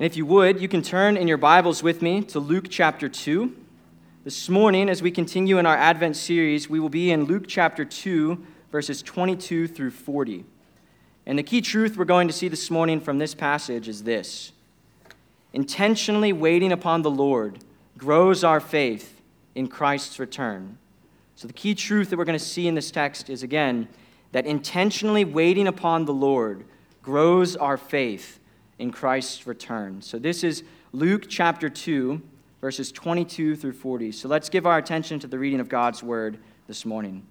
And if you would, you can turn in your Bibles with me to Luke chapter 2. This morning, as we continue in our Advent series, we will be in Luke chapter 2, verses 22 through 40. And the key truth we're going to see this morning from this passage is this Intentionally waiting upon the Lord grows our faith in Christ's return. So, the key truth that we're going to see in this text is again that intentionally waiting upon the Lord grows our faith in Christ's return. So this is Luke chapter 2, verses 22 through 40. So let's give our attention to the reading of God's word this morning.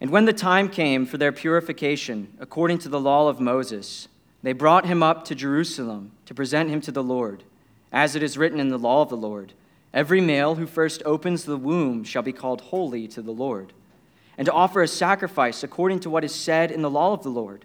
And when the time came for their purification, according to the law of Moses, they brought him up to Jerusalem to present him to the Lord, as it is written in the law of the Lord Every male who first opens the womb shall be called holy to the Lord, and to offer a sacrifice according to what is said in the law of the Lord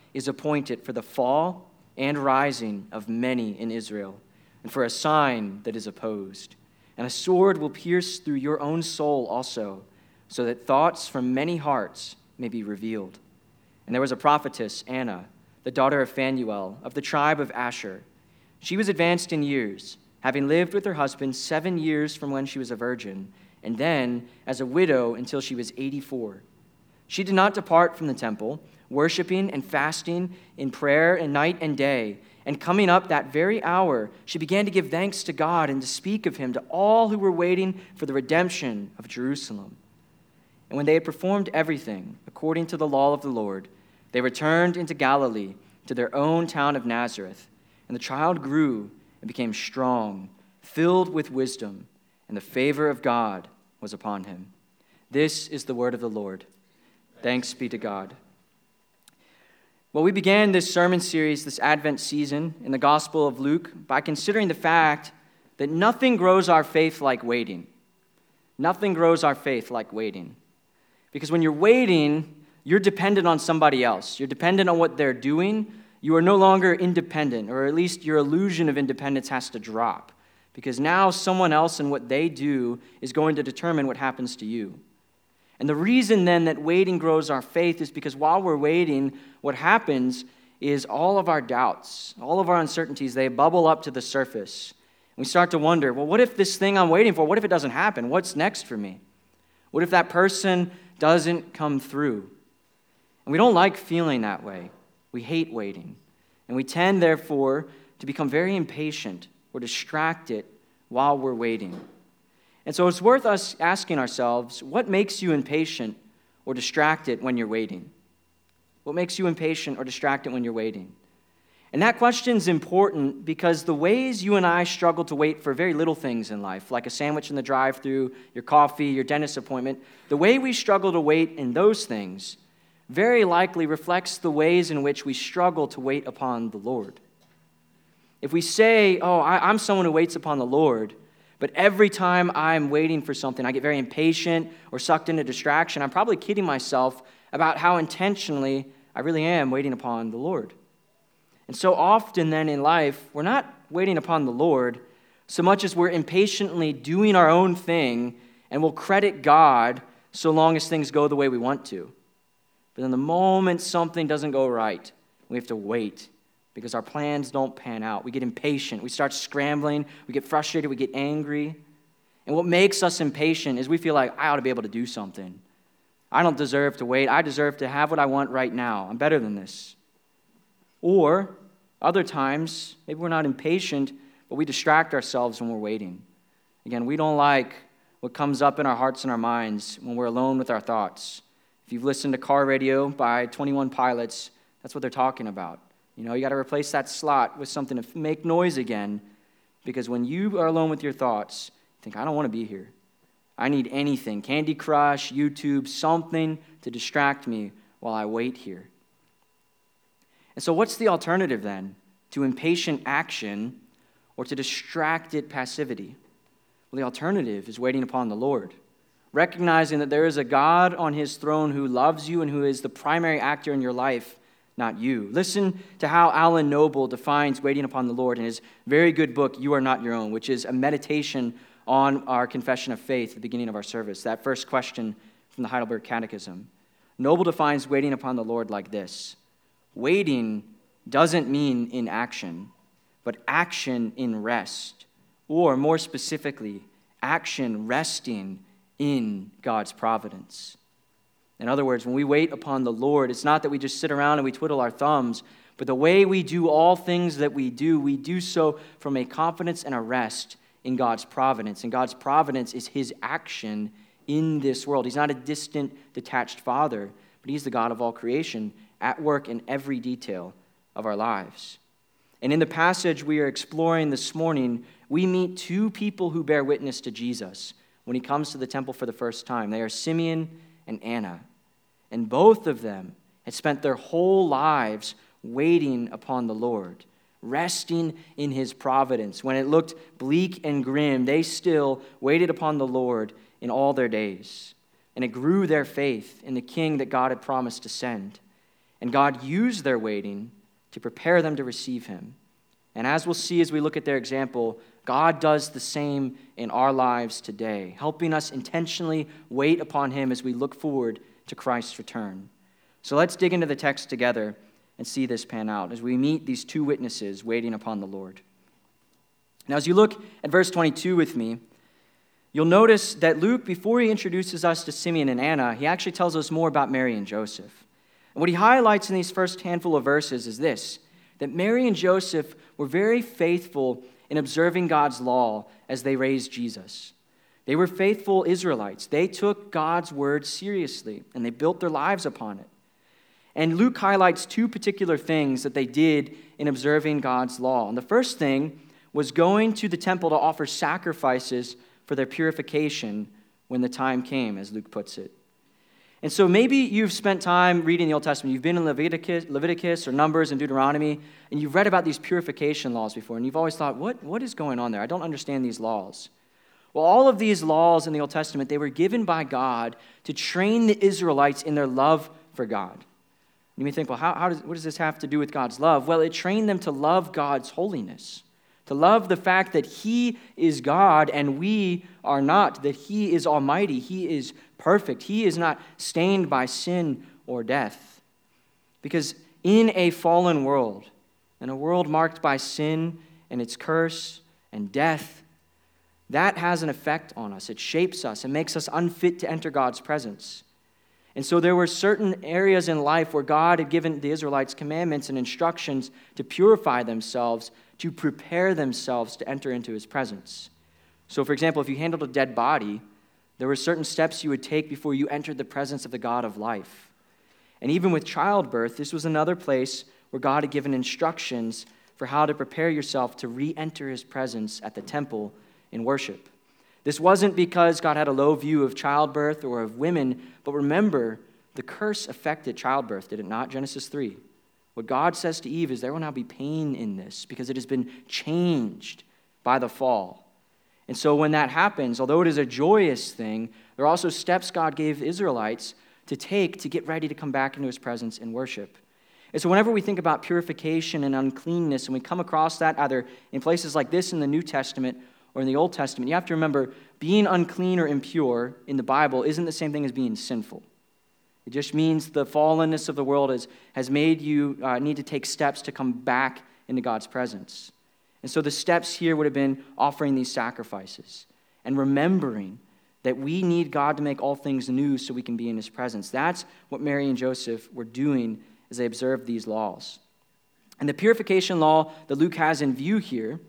is appointed for the fall and rising of many in Israel, and for a sign that is opposed. And a sword will pierce through your own soul also, so that thoughts from many hearts may be revealed. And there was a prophetess, Anna, the daughter of Phanuel, of the tribe of Asher. She was advanced in years, having lived with her husband seven years from when she was a virgin, and then as a widow until she was 84. She did not depart from the temple worshiping and fasting in prayer and night and day. And coming up that very hour, she began to give thanks to God and to speak of him to all who were waiting for the redemption of Jerusalem. And when they had performed everything according to the law of the Lord, they returned into Galilee to their own town of Nazareth. And the child grew and became strong, filled with wisdom, and the favor of God was upon him. This is the word of the Lord. Thanks be to God. Well, we began this sermon series, this Advent season, in the Gospel of Luke by considering the fact that nothing grows our faith like waiting. Nothing grows our faith like waiting. Because when you're waiting, you're dependent on somebody else. You're dependent on what they're doing. You are no longer independent, or at least your illusion of independence has to drop. Because now someone else and what they do is going to determine what happens to you. And the reason then that waiting grows our faith is because while we're waiting, what happens is all of our doubts, all of our uncertainties, they bubble up to the surface. We start to wonder, well, what if this thing I'm waiting for, what if it doesn't happen? What's next for me? What if that person doesn't come through? And we don't like feeling that way. We hate waiting. And we tend, therefore, to become very impatient or distracted while we're waiting. And so it's worth us asking ourselves what makes you impatient or distracted when you're waiting? What makes you impatient or distracted when you're waiting? And that question is important because the ways you and I struggle to wait for very little things in life, like a sandwich in the drive through, your coffee, your dentist appointment, the way we struggle to wait in those things very likely reflects the ways in which we struggle to wait upon the Lord. If we say, Oh, I'm someone who waits upon the Lord, but every time I'm waiting for something, I get very impatient or sucked into distraction. I'm probably kidding myself about how intentionally I really am waiting upon the Lord. And so often, then in life, we're not waiting upon the Lord so much as we're impatiently doing our own thing and we'll credit God so long as things go the way we want to. But then the moment something doesn't go right, we have to wait because our plans don't pan out. We get impatient. We start scrambling. We get frustrated. We get angry. And what makes us impatient is we feel like I ought to be able to do something. I don't deserve to wait. I deserve to have what I want right now. I'm better than this. Or Other times, maybe we're not impatient, but we distract ourselves when we're waiting. Again, we don't like what comes up in our hearts and our minds when we're alone with our thoughts. If you've listened to Car Radio by 21 Pilots, that's what they're talking about. You know, you got to replace that slot with something to make noise again because when you are alone with your thoughts, you think, I don't want to be here. I need anything Candy Crush, YouTube, something to distract me while I wait here. And so, what's the alternative then to impatient action or to distracted passivity? Well, the alternative is waiting upon the Lord, recognizing that there is a God on his throne who loves you and who is the primary actor in your life, not you. Listen to how Alan Noble defines waiting upon the Lord in his very good book, You Are Not Your Own, which is a meditation on our confession of faith at the beginning of our service, that first question from the Heidelberg Catechism. Noble defines waiting upon the Lord like this Waiting doesn't mean inaction, but action in rest, or more specifically, action resting in God's providence. In other words, when we wait upon the Lord, it's not that we just sit around and we twiddle our thumbs, but the way we do all things that we do, we do so from a confidence and a rest in God's providence. And God's providence is his action in this world. He's not a distant, detached father, but he's the God of all creation at work in every detail of our lives. And in the passage we are exploring this morning, we meet two people who bear witness to Jesus when he comes to the temple for the first time. They are Simeon and Anna. And both of them had spent their whole lives waiting upon the Lord resting in his providence. When it looked bleak and grim, they still waited upon the Lord in all their days. And it grew their faith in the king that God had promised to send. And God used their waiting to prepare them to receive him. And as we'll see as we look at their example, God does the same in our lives today, helping us intentionally wait upon him as we look forward to Christ's return. So let's dig into the text together and see this pan out as we meet these two witnesses waiting upon the Lord. Now, as you look at verse 22 with me, you'll notice that Luke, before he introduces us to Simeon and Anna, he actually tells us more about Mary and Joseph. And what he highlights in these first handful of verses is this that Mary and Joseph were very faithful in observing God's law as they raised Jesus. They were faithful Israelites. They took God's word seriously and they built their lives upon it. And Luke highlights two particular things that they did in observing God's law. And the first thing was going to the temple to offer sacrifices for their purification when the time came, as Luke puts it. And so maybe you've spent time reading the Old Testament. You've been in Leviticus, Leviticus or Numbers and Deuteronomy, and you've read about these purification laws before, and you've always thought, what, what is going on there? I don't understand these laws. Well, all of these laws in the Old Testament, they were given by God to train the Israelites in their love for God. You may think, well, how, how does, what does this have to do with God's love? Well, it trained them to love God's holiness, to love the fact that He is God and we are not, that He is almighty, He is perfect, He is not stained by sin or death. Because in a fallen world, in a world marked by sin and its curse and death, that has an effect on us. It shapes us and makes us unfit to enter God's presence. And so there were certain areas in life where God had given the Israelites commandments and instructions to purify themselves, to prepare themselves to enter into his presence. So, for example, if you handled a dead body, there were certain steps you would take before you entered the presence of the God of life. And even with childbirth, this was another place where God had given instructions for how to prepare yourself to re enter his presence at the temple in worship. This wasn't because God had a low view of childbirth or of women, but remember, the curse affected childbirth, did it not? Genesis 3. What God says to Eve is there will now be pain in this because it has been changed by the fall. And so when that happens, although it is a joyous thing, there are also steps God gave Israelites to take to get ready to come back into his presence and worship. And so whenever we think about purification and uncleanness, and we come across that either in places like this in the New Testament or in the Old Testament, you have to remember being unclean or impure in the Bible isn't the same thing as being sinful. It just means the fallenness of the world has, has made you uh, need to take steps to come back into God's presence. And so the steps here would have been offering these sacrifices and remembering that we need God to make all things new so we can be in his presence. That's what Mary and Joseph were doing as they observed these laws. And the purification law that Luke has in view here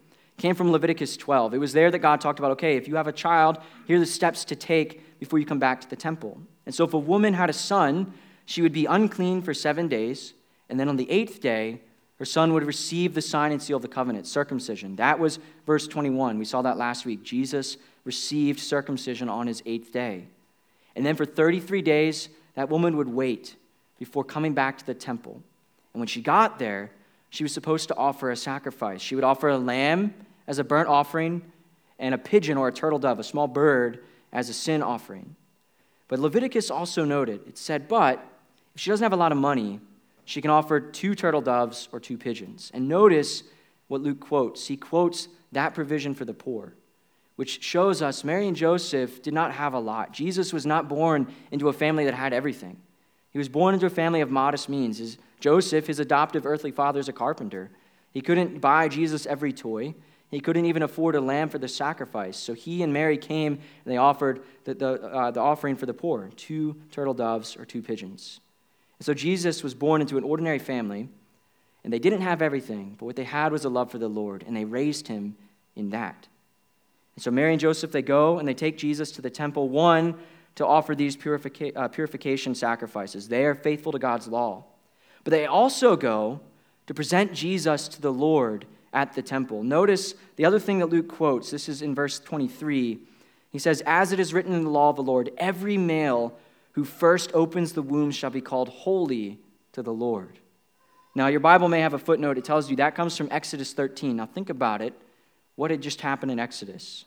came from Leviticus 12. It was there that God talked about okay, if you have a child, here are the steps to take before you come back to the temple. And so if a woman had a son, she would be unclean for seven days, and then on the eighth day, her son would receive the sign and seal of the covenant, circumcision. That was verse 21. We saw that last week. Jesus received circumcision on his eighth day. And then for 33 days, that woman would wait before coming back to the temple. And when she got there, she was supposed to offer a sacrifice. She would offer a lamb as a burnt offering and a pigeon or a turtle dove, a small bird, as a sin offering. But Leviticus also noted, it said, but if she doesn't have a lot of money, she can offer two turtle doves or two pigeons. And notice what Luke quotes. He quotes that provision for the poor, which shows us Mary and Joseph did not have a lot. Jesus was not born into a family that had everything. He was born into a family of modest means. His, Joseph, his adoptive earthly father, is a carpenter. He couldn't buy Jesus every toy. He couldn't even afford a lamb for the sacrifice. So he and Mary came and they offered the, the, uh, the offering for the poor two turtle doves or two pigeons. And so Jesus was born into an ordinary family, and they didn't have everything, but what they had was a love for the Lord, and they raised him in that. And so Mary and Joseph, they go and they take Jesus to the temple, one, to offer these purifica- uh, purification sacrifices. They are faithful to God's law. But they also go to present Jesus to the Lord at the temple. Notice the other thing that Luke quotes. This is in verse 23. He says, As it is written in the law of the Lord, every male who first opens the womb shall be called holy to the Lord. Now, your Bible may have a footnote. It tells you that comes from Exodus 13. Now, think about it. What had just happened in Exodus?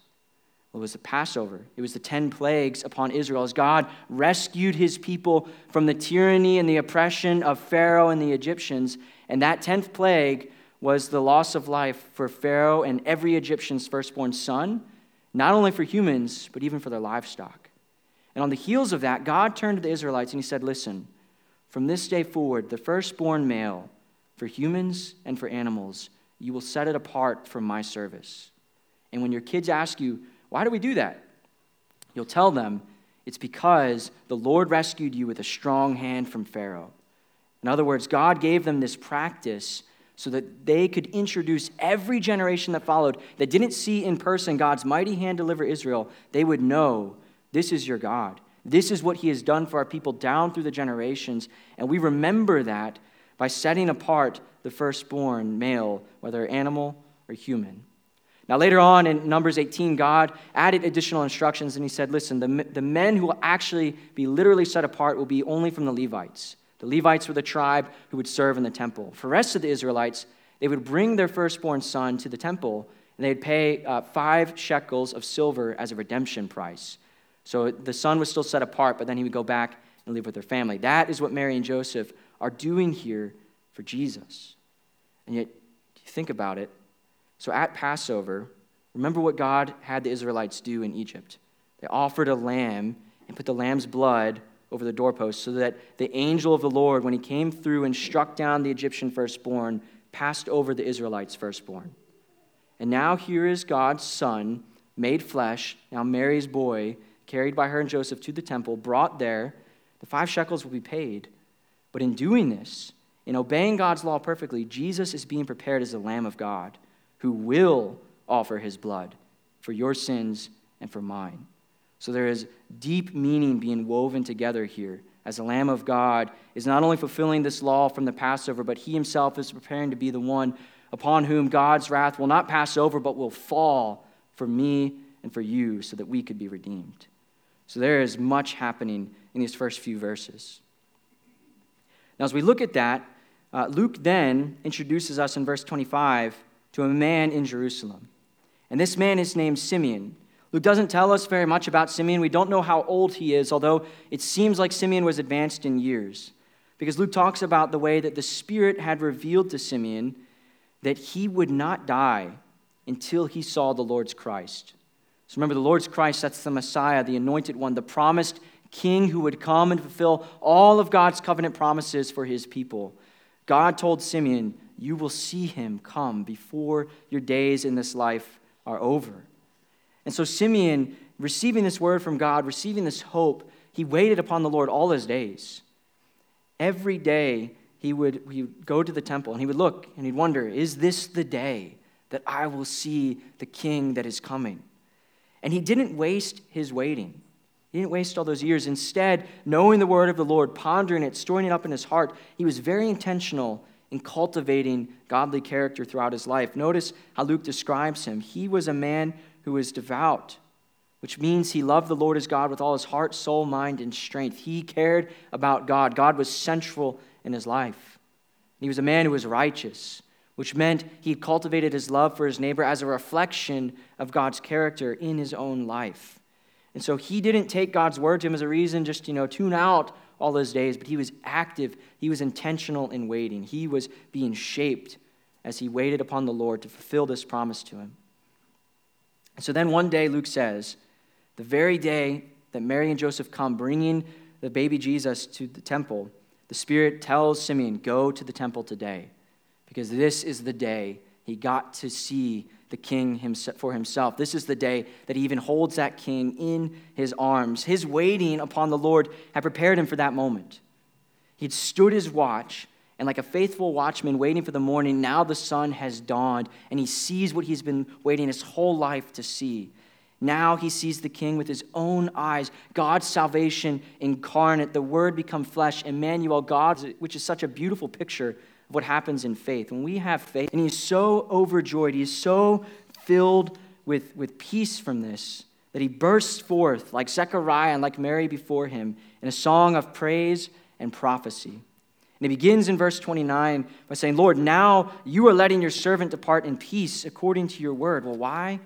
Well, it was the Passover. It was the 10 plagues upon Israel as God rescued his people from the tyranny and the oppression of Pharaoh and the Egyptians. And that 10th plague was the loss of life for Pharaoh and every Egyptian's firstborn son, not only for humans, but even for their livestock. And on the heels of that, God turned to the Israelites and he said, Listen, from this day forward, the firstborn male, for humans and for animals, you will set it apart from my service. And when your kids ask you, Why do we do that? You'll tell them, It's because the Lord rescued you with a strong hand from Pharaoh. In other words, God gave them this practice so that they could introduce every generation that followed that didn't see in person God's mighty hand deliver Israel, they would know this is your God. This is what he has done for our people down through the generations. And we remember that by setting apart the firstborn male, whether animal or human. Now, later on in Numbers 18, God added additional instructions and he said, Listen, the, the men who will actually be literally set apart will be only from the Levites. The Levites were the tribe who would serve in the temple. For the rest of the Israelites, they would bring their firstborn son to the temple, and they'd pay uh, five shekels of silver as a redemption price. So the son was still set apart, but then he would go back and live with their family. That is what Mary and Joseph are doing here for Jesus. And yet, think about it. So at Passover, remember what God had the Israelites do in Egypt. They offered a lamb and put the lamb's blood over the doorpost, so that the angel of the Lord, when he came through and struck down the Egyptian firstborn, passed over the Israelites' firstborn. And now here is God's son, made flesh, now Mary's boy, carried by her and Joseph to the temple, brought there. The five shekels will be paid. But in doing this, in obeying God's law perfectly, Jesus is being prepared as the Lamb of God who will offer his blood for your sins and for mine. So there is deep meaning being woven together here as the Lamb of God is not only fulfilling this law from the Passover, but he himself is preparing to be the one upon whom God's wrath will not pass over, but will fall for me and for you so that we could be redeemed. So there is much happening in these first few verses. Now, as we look at that, uh, Luke then introduces us in verse 25 to a man in Jerusalem. And this man is named Simeon. Luke doesn't tell us very much about Simeon. We don't know how old he is, although it seems like Simeon was advanced in years. Because Luke talks about the way that the Spirit had revealed to Simeon that he would not die until he saw the Lord's Christ. So remember, the Lord's Christ, that's the Messiah, the anointed one, the promised king who would come and fulfill all of God's covenant promises for his people. God told Simeon, You will see him come before your days in this life are over. And so Simeon, receiving this word from God, receiving this hope, he waited upon the Lord all his days. Every day, he would, he would go to the temple and he would look and he'd wonder, is this the day that I will see the king that is coming? And he didn't waste his waiting. He didn't waste all those years. Instead, knowing the word of the Lord, pondering it, storing it up in his heart, he was very intentional in cultivating godly character throughout his life. Notice how Luke describes him. He was a man who was devout, which means he loved the Lord his God with all his heart, soul, mind, and strength. He cared about God. God was central in his life. He was a man who was righteous, which meant he cultivated his love for his neighbor as a reflection of God's character in his own life. And so he didn't take God's word to him as a reason just, you know, tune out all those days, but he was active. He was intentional in waiting. He was being shaped as he waited upon the Lord to fulfill this promise to him. And so then one day, Luke says, the very day that Mary and Joseph come bringing the baby Jesus to the temple, the Spirit tells Simeon, Go to the temple today, because this is the day he got to see the king for himself. This is the day that he even holds that king in his arms. His waiting upon the Lord had prepared him for that moment. He'd stood his watch, and like a faithful watchman waiting for the morning, now the sun has dawned, and he sees what he's been waiting his whole life to see. Now he sees the king with his own eyes, God's salvation incarnate, the word become flesh, Emmanuel, God, which is such a beautiful picture of what happens in faith. When we have faith, and he's so overjoyed, he's so filled with, with peace from this, that he bursts forth like Zechariah and like Mary before him in a song of praise and prophecy. And he begins in verse 29 by saying, Lord, now you are letting your servant depart in peace according to your word. Well, why?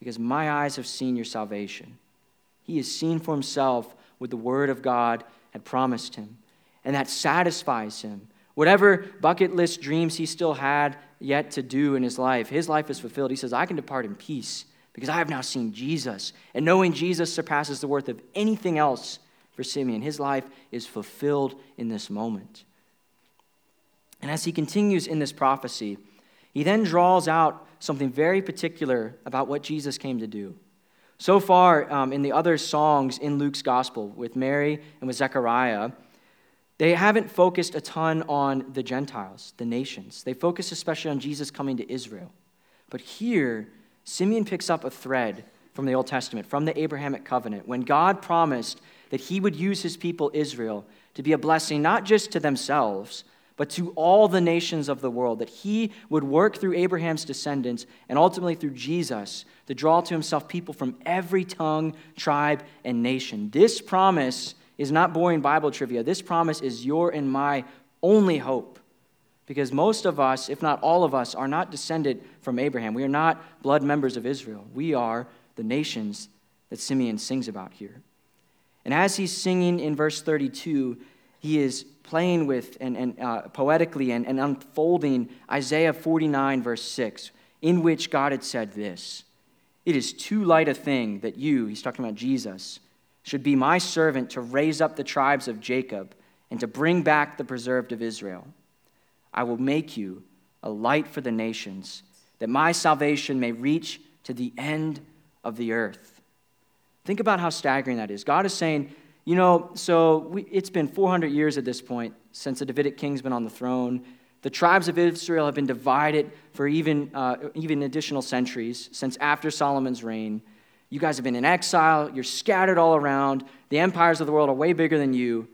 because my eyes have seen your salvation. He has seen for himself what the Word of God had promised him, and that satisfies him. Whatever bucket list dreams he still had yet to do in his life, his life is fulfilled. He says, I can depart in peace because I have now seen Jesus. And knowing Jesus surpasses the worth of anything else for Simeon. His life is fulfilled in this moment. And as he continues in this prophecy, he then draws out something very particular about what Jesus came to do. So far, um, in the other songs in Luke's gospel with Mary and with Zechariah, they haven't focused a ton on the Gentiles, the nations. They focus especially on Jesus coming to Israel. But here, Simeon picks up a thread from the Old Testament, from the Abrahamic covenant, when God promised that he would use his people, Israel, to be a blessing not just to themselves, but to all the nations of the world, that he would work through Abraham's descendants and ultimately through Jesus to draw to himself people from every tongue, tribe, and nation. This promise is not boring Bible trivia. This promise is your and my only hope. Because most of us, if not all of us, are not descended from Abraham. We are not blood members of Israel. We are the nations that Simeon sings about here. And as he's singing in verse 32, he is playing with and, and uh, poetically and, and unfolding Isaiah 49, verse 6, in which God had said this It is too light a thing that you, he's talking about Jesus, should be my servant to raise up the tribes of Jacob and to bring back the preserved of Israel. I will make you a light for the nations, that my salvation may reach to the end of the earth. Think about how staggering that is. God is saying, you know, so we, it's been 400 years at this point since the Davidic king's been on the throne. The tribes of Israel have been divided for even, uh, even additional centuries since after Solomon's reign. You guys have been in exile. You're scattered all around. The empires of the world are way bigger than you.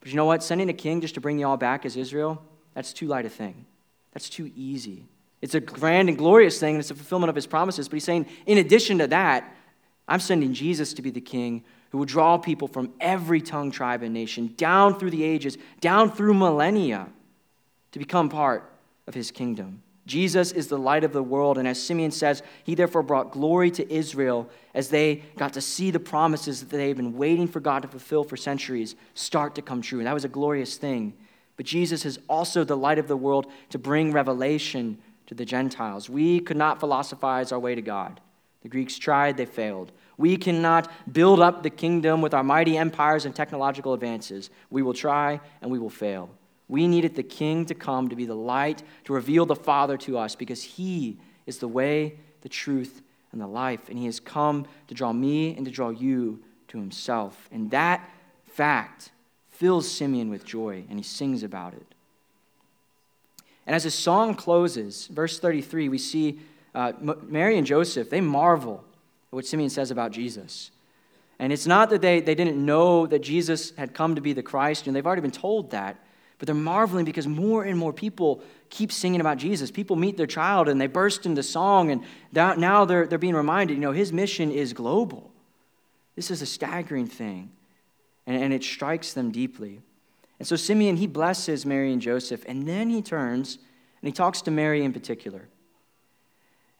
But you know what? Sending a king just to bring you all back as Israel, that's too light a thing. That's too easy. It's a grand and glorious thing, and it's a fulfillment of his promises. But he's saying, in addition to that, I'm sending Jesus to be the king who will draw people from every tongue, tribe, and nation down through the ages, down through millennia, to become part of his kingdom. Jesus is the light of the world, and as Simeon says, he therefore brought glory to Israel as they got to see the promises that they had been waiting for God to fulfill for centuries start to come true. And that was a glorious thing. But Jesus is also the light of the world to bring revelation to the Gentiles. We could not philosophize our way to God. The Greeks tried, they failed. We cannot build up the kingdom with our mighty empires and technological advances. We will try and we will fail. We needed the king to come to be the light, to reveal the Father to us, because he is the way, the truth, and the life. And he has come to draw me and to draw you to himself. And that fact fills Simeon with joy, and he sings about it. And as his song closes, verse 33, we see uh, Mary and Joseph, they marvel what Simeon says about Jesus. And it's not that they, they didn't know that Jesus had come to be the Christ, and they've already been told that, but they're marveling because more and more people keep singing about Jesus. People meet their child and they burst into song, and now they're, they're being reminded, you know, his mission is global. This is a staggering thing, and, and it strikes them deeply. And so Simeon, he blesses Mary and Joseph, and then he turns and he talks to Mary in particular.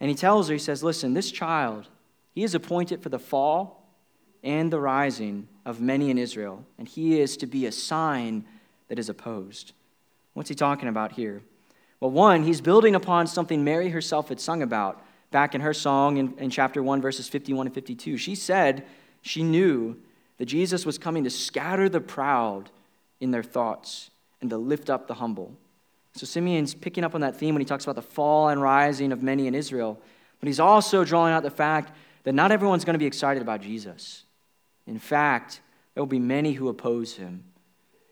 And he tells her, he says, Listen, this child, he is appointed for the fall and the rising of many in Israel, and he is to be a sign that is opposed. What's he talking about here? Well, one, he's building upon something Mary herself had sung about back in her song in, in chapter 1, verses 51 and 52. She said she knew that Jesus was coming to scatter the proud in their thoughts and to lift up the humble. So Simeon's picking up on that theme when he talks about the fall and rising of many in Israel, but he's also drawing out the fact that not everyone's going to be excited about Jesus. In fact, there will be many who oppose him.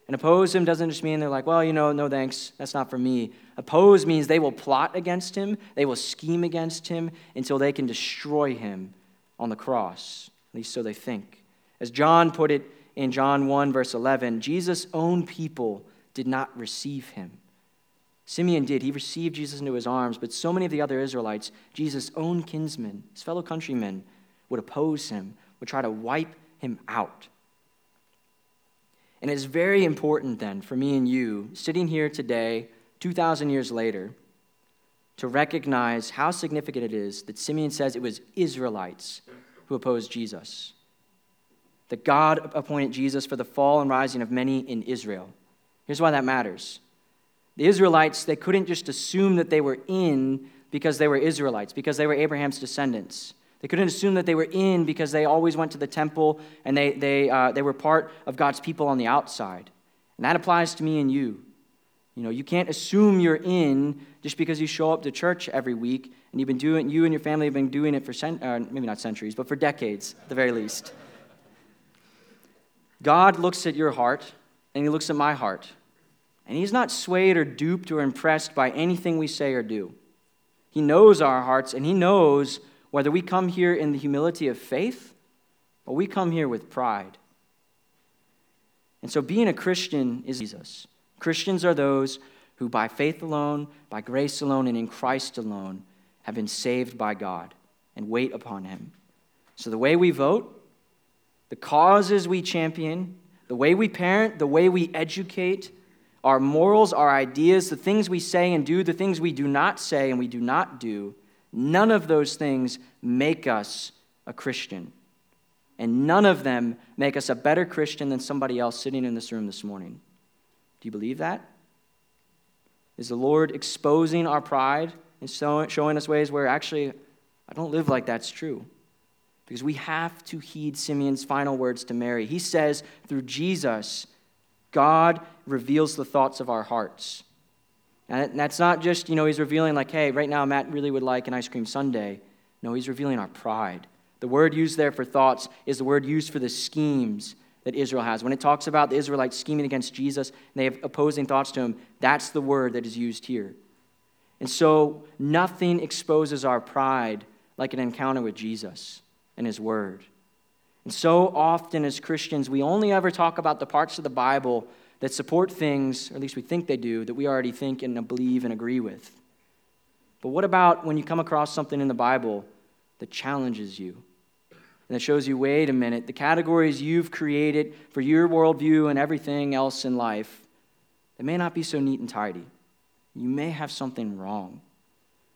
And oppose him doesn't just mean they're like, well, you know, no thanks, that's not for me. Oppose means they will plot against him, they will scheme against him until they can destroy him on the cross. At least so they think. As John put it in John 1, verse 11, Jesus' own people did not receive him. Simeon did. He received Jesus into his arms, but so many of the other Israelites, Jesus' own kinsmen, his fellow countrymen, would oppose him, would try to wipe him out. And it's very important then for me and you, sitting here today, 2,000 years later, to recognize how significant it is that Simeon says it was Israelites who opposed Jesus. That God appointed Jesus for the fall and rising of many in Israel. Here's why that matters. The Israelites, they couldn't just assume that they were in because they were Israelites, because they were Abraham's descendants. They couldn't assume that they were in because they always went to the temple and they, they, uh, they were part of God's people on the outside. And that applies to me and you. You know, you can't assume you're in just because you show up to church every week and you've been doing, you and your family have been doing it for, cent- uh, maybe not centuries, but for decades at the very least. God looks at your heart and he looks at my heart. And he's not swayed or duped or impressed by anything we say or do. He knows our hearts and he knows whether we come here in the humility of faith or we come here with pride. And so being a Christian is Jesus. Christians are those who, by faith alone, by grace alone, and in Christ alone, have been saved by God and wait upon Him. So the way we vote, the causes we champion, the way we parent, the way we educate, our morals, our ideas, the things we say and do, the things we do not say and we do not do, None of those things make us a Christian. And none of them make us a better Christian than somebody else sitting in this room this morning. Do you believe that? Is the Lord exposing our pride and showing us ways where actually I don't live like that's true? Because we have to heed Simeon's final words to Mary. He says, through Jesus, God reveals the thoughts of our hearts. And that's not just, you know, he's revealing, like, hey, right now Matt really would like an ice cream sundae. No, he's revealing our pride. The word used there for thoughts is the word used for the schemes that Israel has. When it talks about the Israelites scheming against Jesus and they have opposing thoughts to him, that's the word that is used here. And so nothing exposes our pride like an encounter with Jesus and his word. And so often as Christians, we only ever talk about the parts of the Bible that support things, or at least we think they do, that we already think and believe and agree with. But what about when you come across something in the Bible that challenges you? And that shows you, wait a minute, the categories you've created for your worldview and everything else in life, they may not be so neat and tidy. You may have something wrong.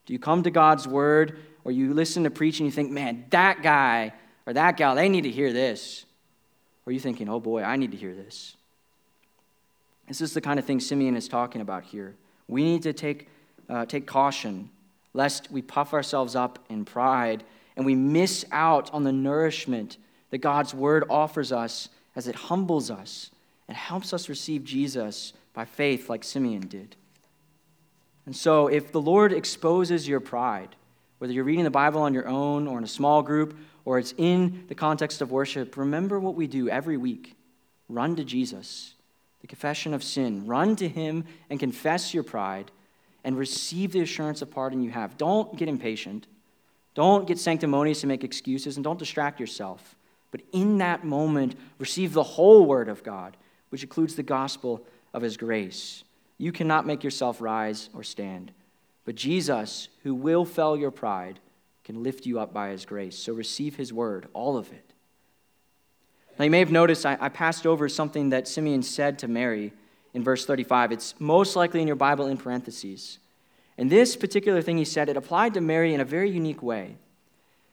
Do you come to God's word or you listen to preaching and you think, man, that guy or that gal, they need to hear this? Or are you thinking, oh boy, I need to hear this? This is the kind of thing Simeon is talking about here. We need to take, uh, take caution lest we puff ourselves up in pride and we miss out on the nourishment that God's word offers us as it humbles us and helps us receive Jesus by faith, like Simeon did. And so, if the Lord exposes your pride, whether you're reading the Bible on your own or in a small group or it's in the context of worship, remember what we do every week run to Jesus the confession of sin. Run to him and confess your pride and receive the assurance of pardon you have. Don't get impatient. Don't get sanctimonious and make excuses, and don't distract yourself. But in that moment, receive the whole word of God, which includes the gospel of his grace. You cannot make yourself rise or stand. But Jesus, who will fell your pride, can lift you up by his grace. So receive his word, all of it. Now, you may have noticed I, I passed over something that Simeon said to Mary in verse 35. It's most likely in your Bible in parentheses. And this particular thing he said, it applied to Mary in a very unique way.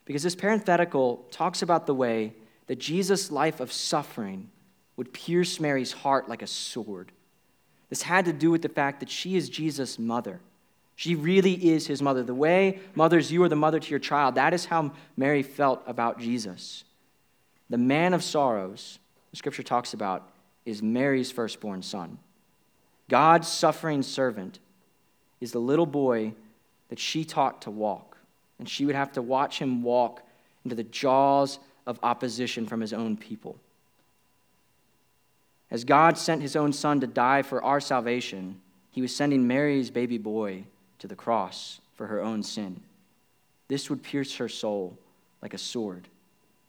Because this parenthetical talks about the way that Jesus' life of suffering would pierce Mary's heart like a sword. This had to do with the fact that she is Jesus' mother. She really is his mother. The way mothers, you are the mother to your child, that is how Mary felt about Jesus. The man of sorrows, the scripture talks about, is Mary's firstborn son. God's suffering servant is the little boy that she taught to walk. And she would have to watch him walk into the jaws of opposition from his own people. As God sent his own son to die for our salvation, he was sending Mary's baby boy to the cross for her own sin. This would pierce her soul like a sword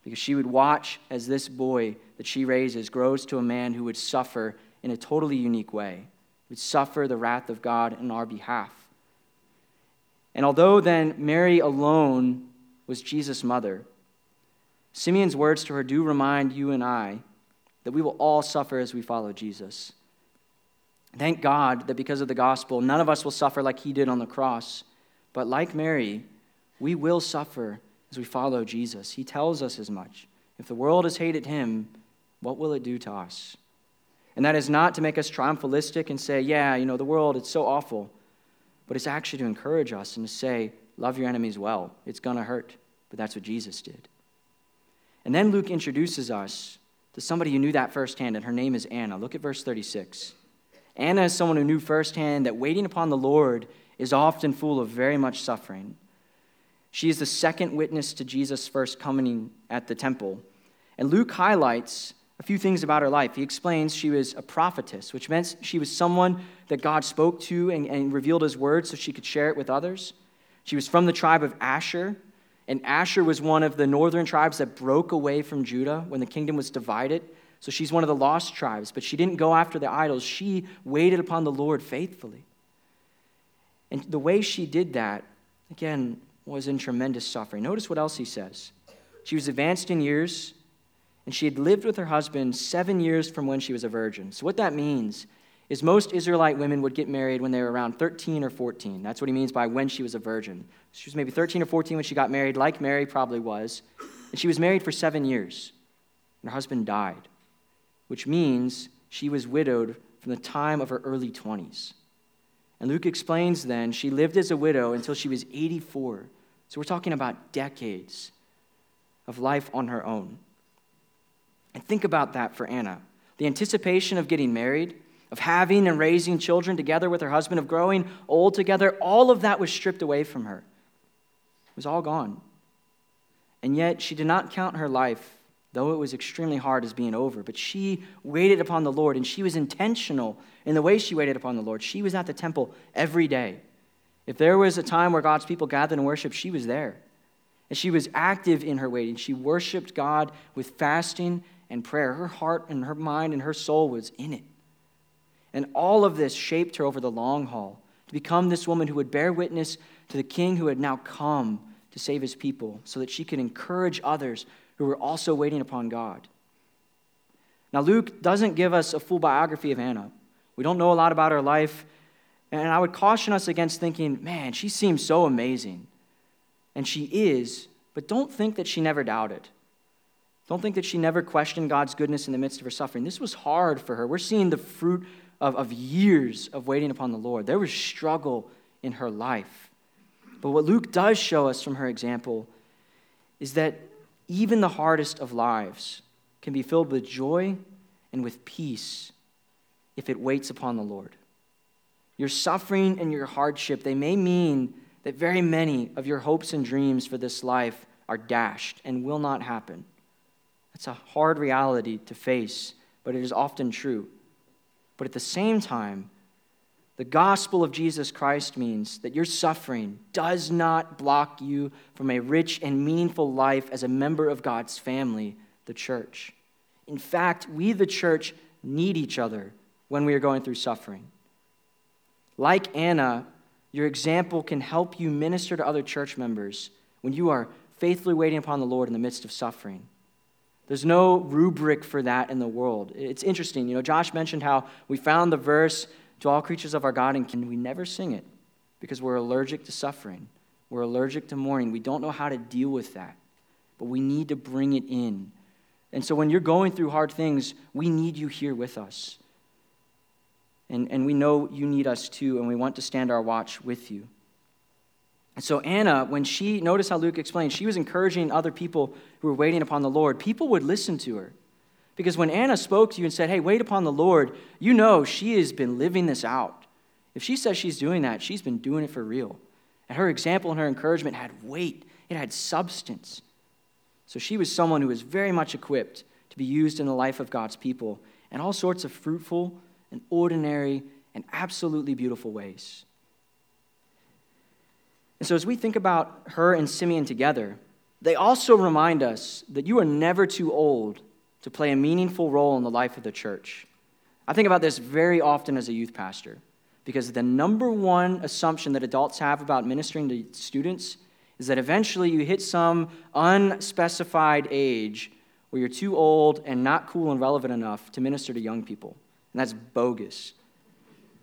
because she would watch as this boy that she raises grows to a man who would suffer in a totally unique way, would suffer the wrath of God in our behalf. And although then Mary alone was Jesus' mother, Simeon's words to her do remind you and I that we will all suffer as we follow Jesus. Thank God that because of the gospel, none of us will suffer like he did on the cross. But like Mary, we will suffer as we follow Jesus. He tells us as much. If the world has hated him, what will it do to us? And that is not to make us triumphalistic and say, yeah, you know, the world, it's so awful. But it's actually to encourage us and to say, love your enemies well. It's going to hurt, but that's what Jesus did. And then Luke introduces us to somebody who knew that firsthand, and her name is Anna. Look at verse 36. Anna is someone who knew firsthand that waiting upon the Lord is often full of very much suffering. She is the second witness to Jesus' first coming at the temple. And Luke highlights a few things about her life. He explains she was a prophetess, which meant she was someone that God spoke to and, and revealed his word so she could share it with others. She was from the tribe of Asher, and Asher was one of the northern tribes that broke away from Judah when the kingdom was divided. So she's one of the lost tribes, but she didn't go after the idols. She waited upon the Lord faithfully. And the way she did that, again, was in tremendous suffering. Notice what else he says. She was advanced in years, and she had lived with her husband seven years from when she was a virgin. So, what that means is most Israelite women would get married when they were around 13 or 14. That's what he means by when she was a virgin. She was maybe 13 or 14 when she got married, like Mary probably was. And she was married for seven years. And her husband died, which means she was widowed from the time of her early 20s. And Luke explains then she lived as a widow until she was 84. So we're talking about decades of life on her own. And think about that for Anna. The anticipation of getting married, of having and raising children together with her husband, of growing old together, all of that was stripped away from her. It was all gone. And yet she did not count her life, though it was extremely hard, as being over. But she waited upon the Lord, and she was intentional in the way she waited upon the Lord. She was at the temple every day. If there was a time where God's people gathered and worshiped, she was there. And she was active in her waiting. She worshiped God with fasting and prayer. Her heart and her mind and her soul was in it. And all of this shaped her over the long haul to become this woman who would bear witness to the king who had now come to save his people so that she could encourage others who were also waiting upon God. Now, Luke doesn't give us a full biography of Anna. We don't know a lot about her life. And I would caution us against thinking, man, she seems so amazing. And she is, but don't think that she never doubted. Don't think that she never questioned God's goodness in the midst of her suffering. This was hard for her. We're seeing the fruit of, of years of waiting upon the Lord. There was struggle in her life. But what Luke does show us from her example is that even the hardest of lives can be filled with joy and with peace if it waits upon the Lord. Your suffering and your hardship, they may mean that very many of your hopes and dreams for this life are dashed and will not happen. That's a hard reality to face, but it is often true. But at the same time, The gospel of Jesus Christ means that your suffering does not block you from a rich and meaningful life as a member of God's family, the church. In fact, we, the church, need each other when we are going through suffering. Like Anna, your example can help you minister to other church members when you are faithfully waiting upon the Lord in the midst of suffering. There's no rubric for that in the world. It's interesting. You know, Josh mentioned how we found the verse, to all creatures of our God, and can we never sing it because we're allergic to suffering. We're allergic to mourning. We don't know how to deal with that, but we need to bring it in. And so when you're going through hard things, we need you here with us. And, and we know you need us too, and we want to stand our watch with you. And so, Anna, when she, notice how Luke explained, she was encouraging other people who were waiting upon the Lord. People would listen to her. Because when Anna spoke to you and said, Hey, wait upon the Lord, you know she has been living this out. If she says she's doing that, she's been doing it for real. And her example and her encouragement had weight, it had substance. So she was someone who was very much equipped to be used in the life of God's people and all sorts of fruitful and ordinary and absolutely beautiful ways. And so, as we think about her and Simeon together, they also remind us that you are never too old to play a meaningful role in the life of the church. I think about this very often as a youth pastor because the number one assumption that adults have about ministering to students is that eventually you hit some unspecified age where you're too old and not cool and relevant enough to minister to young people. And that's bogus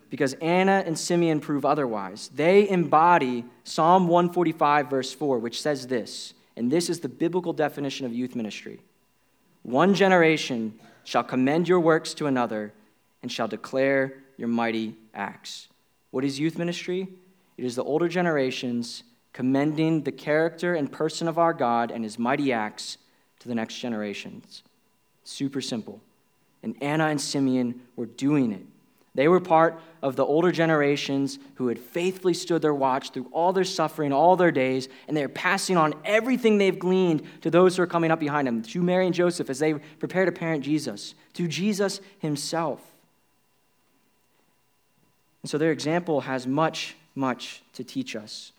because Anna and Simeon prove otherwise. They embody Psalm 145, verse 4, which says this, and this is the biblical definition of youth ministry One generation shall commend your works to another and shall declare your mighty acts. What is youth ministry? It is the older generations commending the character and person of our God and his mighty acts to the next generations. Super simple. And Anna and Simeon were doing it. They were part of the older generations who had faithfully stood their watch through all their suffering, all their days, and they're passing on everything they've gleaned to those who are coming up behind them, to Mary and Joseph as they prepare to parent Jesus, to Jesus himself. And so their example has much, much to teach us.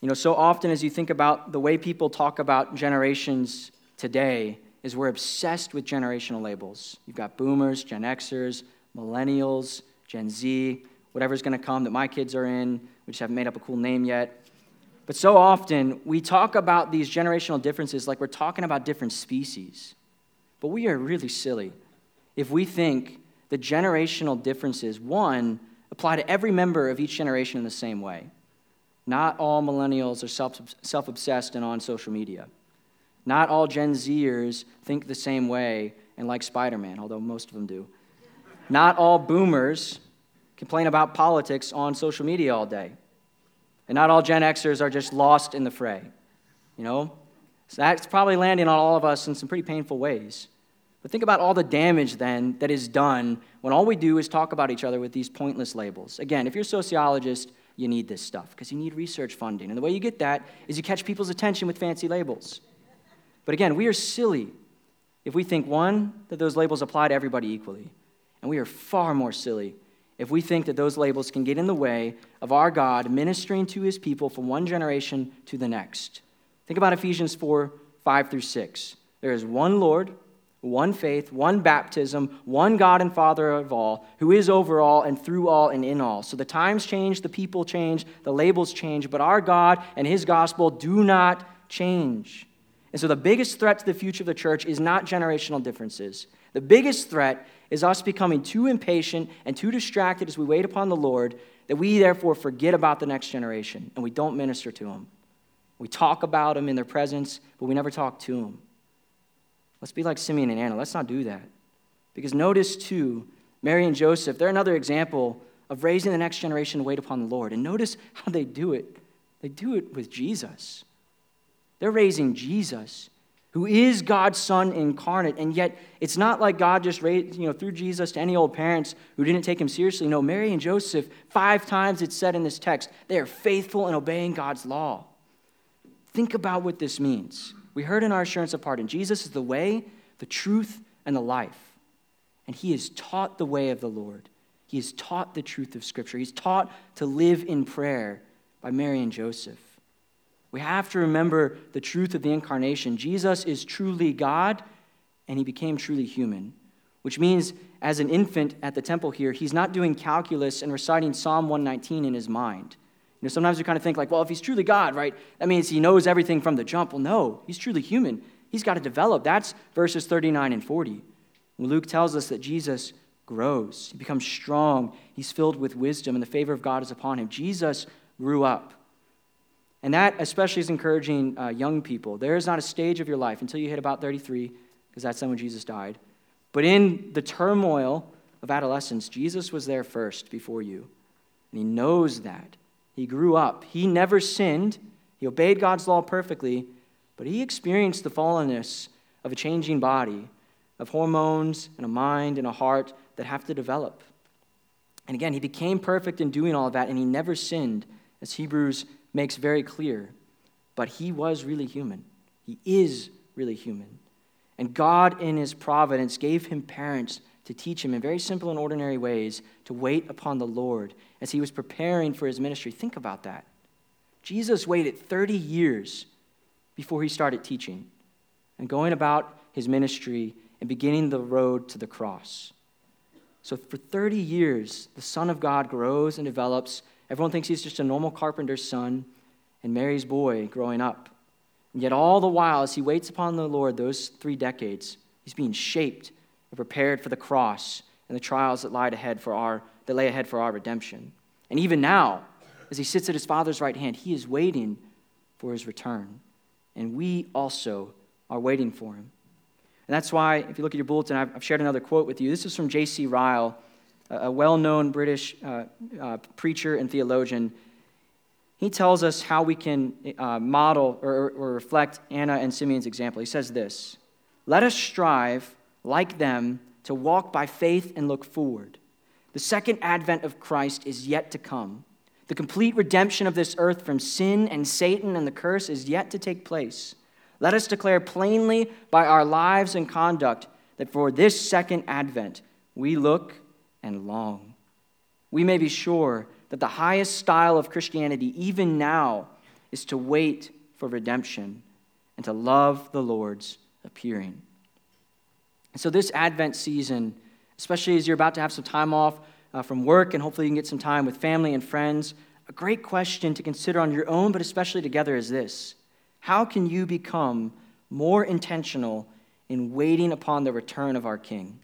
You know, so often as you think about the way people talk about generations today, is we're obsessed with generational labels. You've got boomers, Gen Xers, millennials, Gen Z, whatever's going to come that my kids are in. We just haven't made up a cool name yet. But so often we talk about these generational differences like we're talking about different species. But we are really silly if we think the generational differences, one, apply to every member of each generation in the same way. Not all millennials are self obsessed and on social media. Not all Gen Zers think the same way and like Spider Man, although most of them do. Not all boomers complain about politics on social media all day. And not all Gen Xers are just lost in the fray. You know? So that's probably landing on all of us in some pretty painful ways. But think about all the damage then that is done when all we do is talk about each other with these pointless labels. Again, if you're a sociologist, you need this stuff because you need research funding. And the way you get that is you catch people's attention with fancy labels. But again, we are silly if we think, one, that those labels apply to everybody equally. And we are far more silly if we think that those labels can get in the way of our God ministering to his people from one generation to the next. Think about Ephesians 4 5 through 6. There is one Lord, one faith, one baptism, one God and Father of all, who is over all and through all and in all. So the times change, the people change, the labels change, but our God and his gospel do not change. And so the biggest threat to the future of the church is not generational differences. The biggest threat is us becoming too impatient and too distracted as we wait upon the Lord that we therefore forget about the next generation and we don't minister to them. We talk about them in their presence, but we never talk to them. Let's be like Simeon and Anna. Let's not do that. Because notice, too, Mary and Joseph, they're another example of raising the next generation to wait upon the Lord. And notice how they do it. They do it with Jesus. They're raising Jesus, who is God's Son incarnate. And yet, it's not like God just raised, you know, through Jesus to any old parents who didn't take him seriously. No, Mary and Joseph, five times it's said in this text, they are faithful in obeying God's law. Think about what this means. We heard in our assurance of pardon Jesus is the way, the truth, and the life. And he has taught the way of the Lord. He is taught the truth of Scripture. He's taught to live in prayer by Mary and Joseph. We have to remember the truth of the incarnation. Jesus is truly God, and he became truly human, which means as an infant at the temple here, he's not doing calculus and reciting Psalm 119 in his mind. You know, sometimes we kind of think like, well, if he's truly God, right, that means he knows everything from the jump. Well, no, he's truly human. He's got to develop. That's verses 39 and 40. Luke tells us that Jesus grows, he becomes strong, he's filled with wisdom, and the favor of God is upon him. Jesus grew up. And that especially is encouraging uh, young people. There is not a stage of your life until you hit about 33, because that's when Jesus died. But in the turmoil of adolescence, Jesus was there first before you. And he knows that. He grew up. He never sinned. He obeyed God's law perfectly, but he experienced the fallenness of a changing body, of hormones and a mind and a heart that have to develop. And again, he became perfect in doing all of that, and he never sinned, as Hebrews makes very clear. But he was really human. He is really human. And God, in his providence, gave him parents to teach him in very simple and ordinary ways to wait upon the Lord as he was preparing for his ministry. Think about that. Jesus waited 30 years before he started teaching and going about his ministry and beginning the road to the cross. So, for 30 years, the Son of God grows and develops. Everyone thinks he's just a normal carpenter's son and Mary's boy growing up. And yet, all the while, as he waits upon the Lord those three decades, he's being shaped and prepared for the cross and the trials that lie ahead for our, that lay ahead for our redemption. And even now, as he sits at his Father's right hand, he is waiting for his return. And we also are waiting for him. And that's why, if you look at your bulletin, I've shared another quote with you. This is from J.C. Ryle, a well known British uh, uh, preacher and theologian. He tells us how we can uh, model or, or reflect Anna and Simeon's example. He says this Let us strive, like them, to walk by faith and look forward. The second advent of Christ is yet to come. The complete redemption of this earth from sin and Satan and the curse is yet to take place. Let us declare plainly by our lives and conduct that for this second advent we look and long. We may be sure that the highest style of Christianity, even now, is to wait for redemption and to love the Lord's appearing. And so, this Advent season, especially as you're about to have some time off uh, from work and hopefully you can get some time with family and friends, a great question to consider on your own, but especially together, is this how can you become more intentional in waiting upon the return of our King?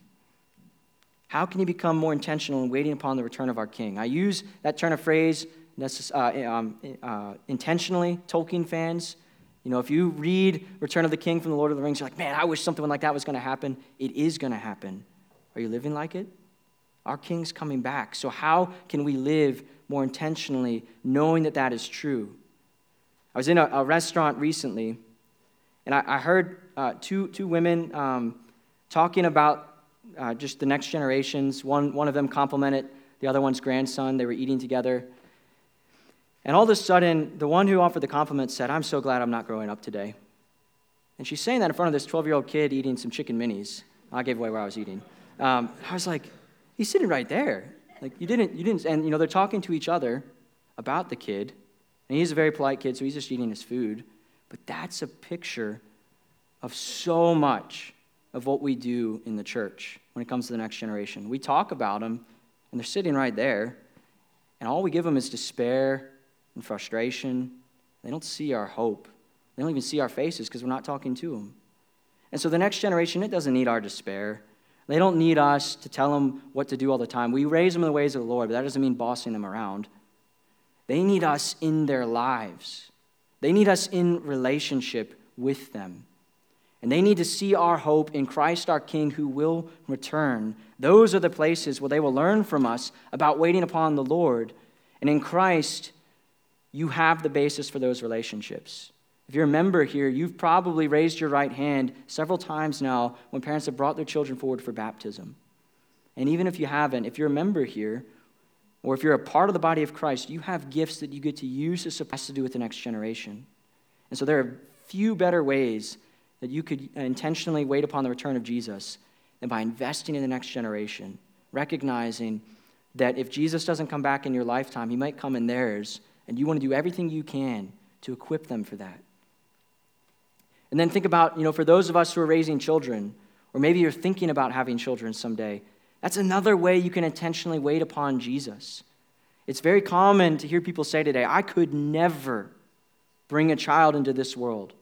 How can you become more intentional in waiting upon the return of our King? I use that turn of phrase uh, um, uh, intentionally, Tolkien fans. You know, if you read Return of the King from the Lord of the Rings, you're like, man, I wish something like that was going to happen. It is going to happen. Are you living like it? Our King's coming back. So, how can we live more intentionally knowing that that is true? I was in a, a restaurant recently, and I, I heard uh, two, two women um, talking about uh, just the next generations. One, one of them complimented the other one's grandson. They were eating together. And all of a sudden, the one who offered the compliment said, I'm so glad I'm not growing up today. And she's saying that in front of this 12 year old kid eating some chicken minis. I gave away where I was eating. Um, I was like, he's sitting right there. Like, you didn't, you didn't, and you know, they're talking to each other about the kid. And he's a very polite kid, so he's just eating his food. But that's a picture of so much of what we do in the church when it comes to the next generation. We talk about them, and they're sitting right there, and all we give them is despair and frustration. They don't see our hope. They don't even see our faces because we're not talking to them. And so the next generation, it doesn't need our despair. They don't need us to tell them what to do all the time. We raise them in the ways of the Lord, but that doesn't mean bossing them around. They need us in their lives, they need us in relationship with them. And they need to see our hope in Christ our King who will return. Those are the places where they will learn from us about waiting upon the Lord. And in Christ, you have the basis for those relationships. If you're a member here, you've probably raised your right hand several times now when parents have brought their children forward for baptism. And even if you haven't, if you're a member here, or if you're a part of the body of Christ, you have gifts that you get to use to support to do with the next generation. And so there are few better ways that you could intentionally wait upon the return of Jesus and by investing in the next generation, recognizing that if Jesus doesn't come back in your lifetime, he might come in theirs, and you want to do everything you can to equip them for that. And then think about, you know, for those of us who are raising children, or maybe you're thinking about having children someday, that's another way you can intentionally wait upon Jesus. It's very common to hear people say today, I could never bring a child into this world.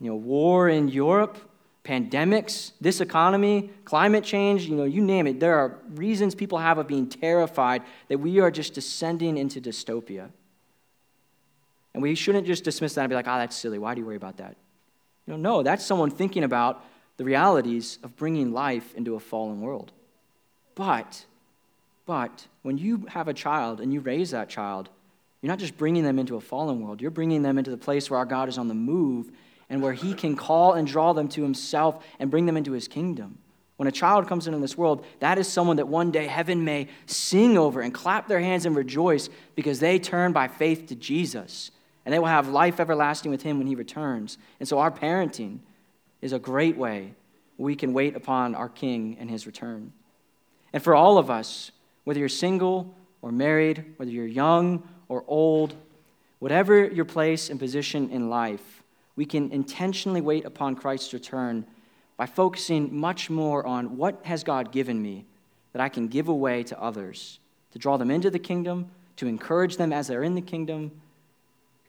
You know, war in Europe, pandemics, this economy, climate change, you know, you name it. There are reasons people have of being terrified that we are just descending into dystopia. And we shouldn't just dismiss that and be like, ah, oh, that's silly. Why do you worry about that? You know, no, that's someone thinking about the realities of bringing life into a fallen world. But, but, when you have a child and you raise that child, you're not just bringing them into a fallen world, you're bringing them into the place where our God is on the move and where He can call and draw them to Himself and bring them into His kingdom. When a child comes into this world, that is someone that one day heaven may sing over and clap their hands and rejoice because they turn by faith to Jesus. And they will have life everlasting with Him when He returns. And so our parenting is a great way we can wait upon our King and His return. And for all of us, whether you're single or married, whether you're young or old, whatever your place and position in life, we can intentionally wait upon Christ's return by focusing much more on what has God given me that I can give away to others, to draw them into the kingdom, to encourage them as they're in the kingdom,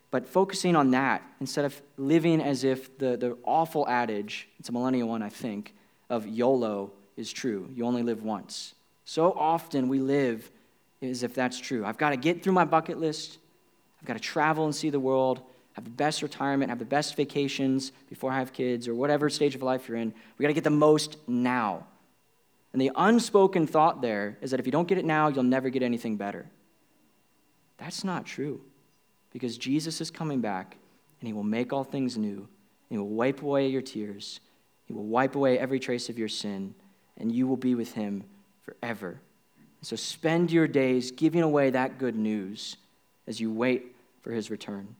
but focusing on that instead of living as if the, the awful adage, it's a millennial one, I think, of YOLO is true. You only live once. So often we live as if that's true. I've got to get through my bucket list. I've got to travel and see the world, have the best retirement, have the best vacations before I have kids, or whatever stage of life you're in. We got to get the most now. And the unspoken thought there is that if you don't get it now, you'll never get anything better. That's not true because Jesus is coming back and he will make all things new. He will wipe away your tears. He will wipe away every trace of your sin, and you will be with him forever. So spend your days giving away that good news as you wait for his return.